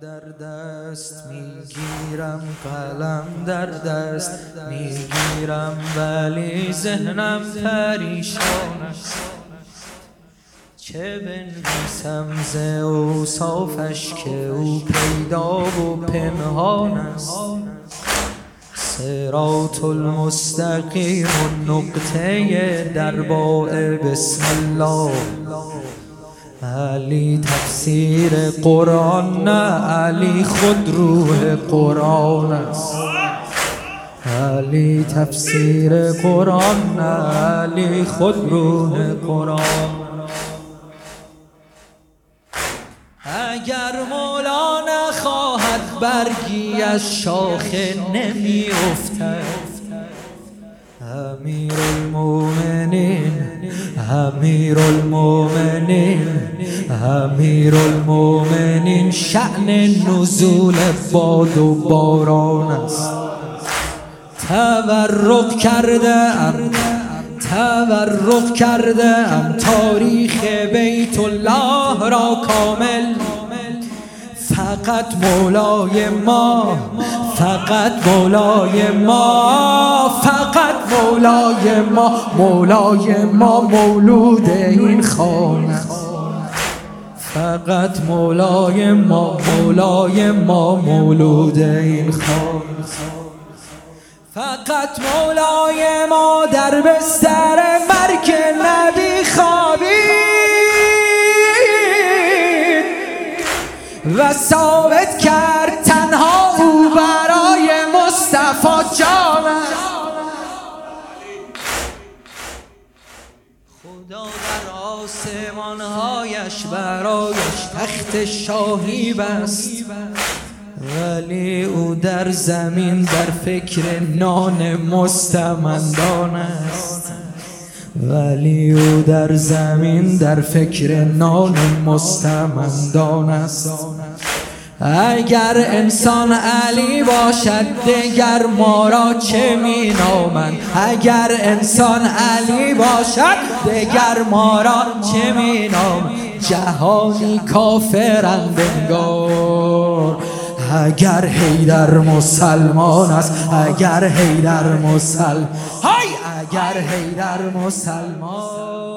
در دست می‌گیرم قلم در دست می‌گیرم ولی ذهنم پریشان چه بنویسم ز اوصافش که او پیدا و پنهان است. سرات المستقیم و نقطه درباع بسم الله. علی تفسیر قرآن نه علی خود روح قرآن است. علی تفسیر قرآن نه علی خود روح قرآن. اگر مولا نخواهد برگی از شاخه نمی افتد امیر المومنین امیر المومنین امیر المومنین شعن نزول باد و باران است. تورق کرده ام تورق کرده ام تاریخ بیت الله را کامل. فقط مولای ما فقط مولای ما. مولای ما مولای ما مولود این خانه فقط مولای ما مولای ما مولود این خانه فقط مولای ما در بستر مرگ نبی و ثابت کرد آسمانهایش برایش تخت شاهی بست. ولی او در زمین در فکر نان مستمندان است. ولی او در زمین در فکر نان مستمندان است. اگر انسان علی باشد دگر ما را چه می نامند اگر انسان علی باشد دگر ما را چه می نامند جهانی کافرند انگار. اگر حیدر مسلمان است اگر حیدر مسلمان اگر حیدر مسلمان